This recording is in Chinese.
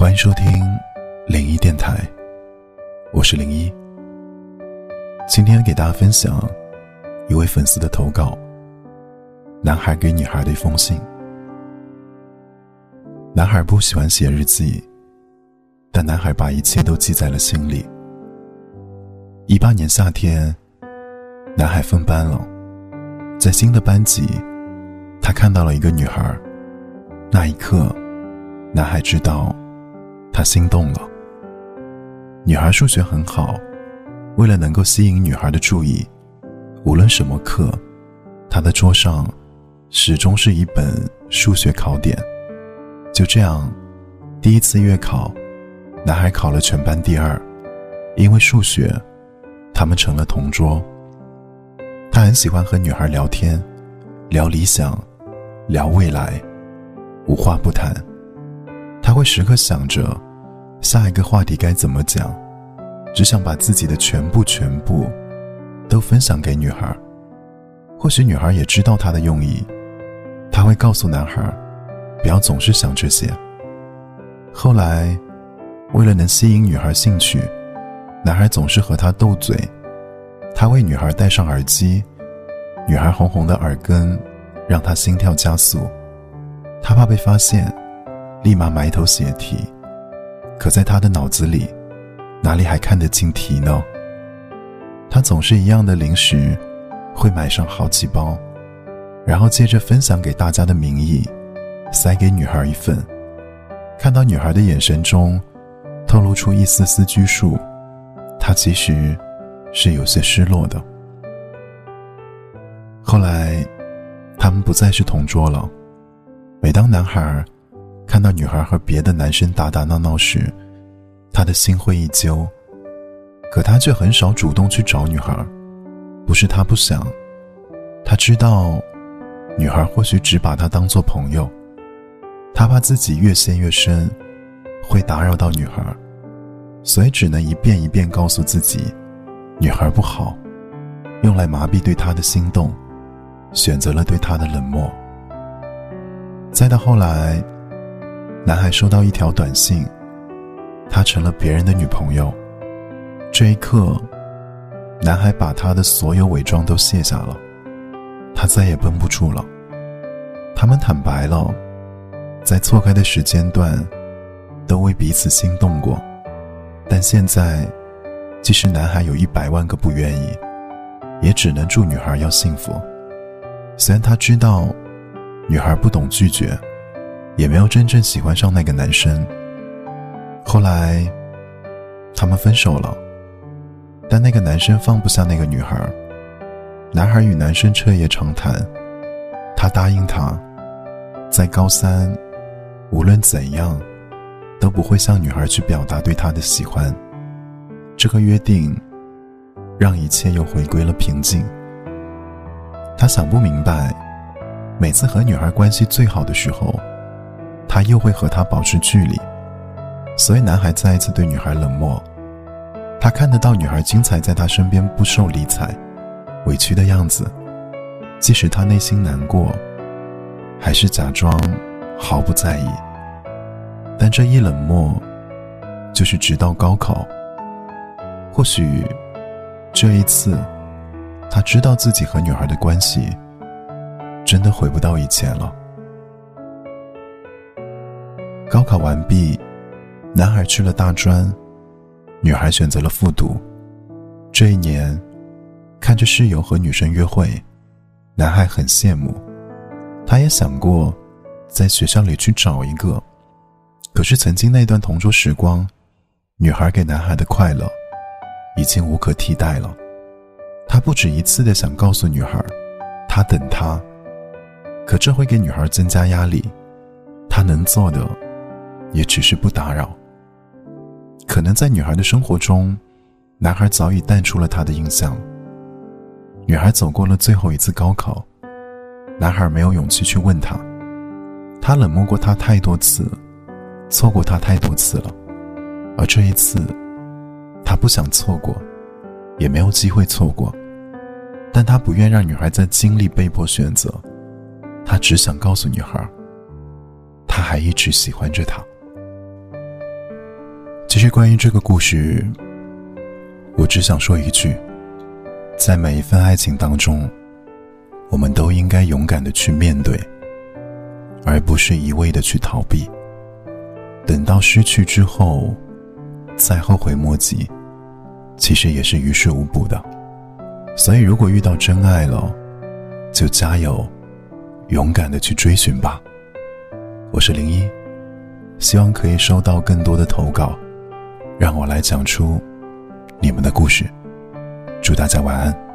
欢迎收听零一电台，我是零一。今天给大家分享一位粉丝的投稿：男孩给女孩的一封信。男孩不喜欢写日记，但男孩把一切都记在了心里。一八年夏天，男孩分班了，在新的班级，他看到了一个女孩。那一刻，男孩知道。他心动了。女孩数学很好，为了能够吸引女孩的注意，无论什么课，他的桌上始终是一本数学考点。就这样，第一次月考，男孩考了全班第二。因为数学，他们成了同桌。他很喜欢和女孩聊天，聊理想，聊未来，无话不谈。他会时刻想着下一个话题该怎么讲，只想把自己的全部全部都分享给女孩。或许女孩也知道他的用意，他会告诉男孩，不要总是想这些。后来，为了能吸引女孩兴趣，男孩总是和她斗嘴。他为女孩戴上耳机，女孩红红的耳根让他心跳加速，他怕被发现。立马埋头写题，可在他的脑子里，哪里还看得清题呢？他总是一样的零食，会买上好几包，然后借着分享给大家的名义，塞给女孩一份。看到女孩的眼神中，透露出一丝丝拘束，他其实是有些失落的。后来，他们不再是同桌了。每当男孩。看到女孩和别的男生打打闹闹时，他的心会一揪。可他却很少主动去找女孩，不是他不想，他知道，女孩或许只把他当做朋友，他怕自己越陷越深，会打扰到女孩，所以只能一遍一遍告诉自己，女孩不好，用来麻痹对他的心动，选择了对他的冷漠。再到后来。男孩收到一条短信，她成了别人的女朋友。这一刻，男孩把他的所有伪装都卸下了，他再也绷不住了。他们坦白了，在错开的时间段，都为彼此心动过，但现在，即使男孩有一百万个不愿意，也只能祝女孩要幸福。虽然他知道，女孩不懂拒绝。也没有真正喜欢上那个男生。后来，他们分手了，但那个男生放不下那个女孩。男孩与男生彻夜长谈，他答应他，在高三，无论怎样，都不会向女孩去表达对她的喜欢。这个约定，让一切又回归了平静。他想不明白，每次和女孩关系最好的时候。他又会和她保持距离，所以男孩再一次对女孩冷漠。他看得到女孩精彩在他身边不受理睬、委屈的样子，即使他内心难过，还是假装毫不在意。但这一冷漠，就是直到高考。或许，这一次，他知道自己和女孩的关系，真的回不到以前了。高考完毕，男孩去了大专，女孩选择了复读。这一年，看着室友和女生约会，男孩很羡慕。他也想过，在学校里去找一个，可是曾经那段同桌时光，女孩给男孩的快乐，已经无可替代了。他不止一次的想告诉女孩，他等她，可这会给女孩增加压力。他能做的。也只是不打扰。可能在女孩的生活中，男孩早已淡出了她的印象。女孩走过了最后一次高考，男孩没有勇气去问她。他冷漠过她太多次，错过她太多次了。而这一次，他不想错过，也没有机会错过。但他不愿让女孩再经历被迫选择，他只想告诉女孩，他还一直喜欢着她。其实关于这个故事，我只想说一句：在每一份爱情当中，我们都应该勇敢的去面对，而不是一味的去逃避。等到失去之后，再后悔莫及，其实也是于事无补的。所以，如果遇到真爱了，就加油，勇敢的去追寻吧。我是零一，希望可以收到更多的投稿，让我来讲出你们的故事。祝大家晚安。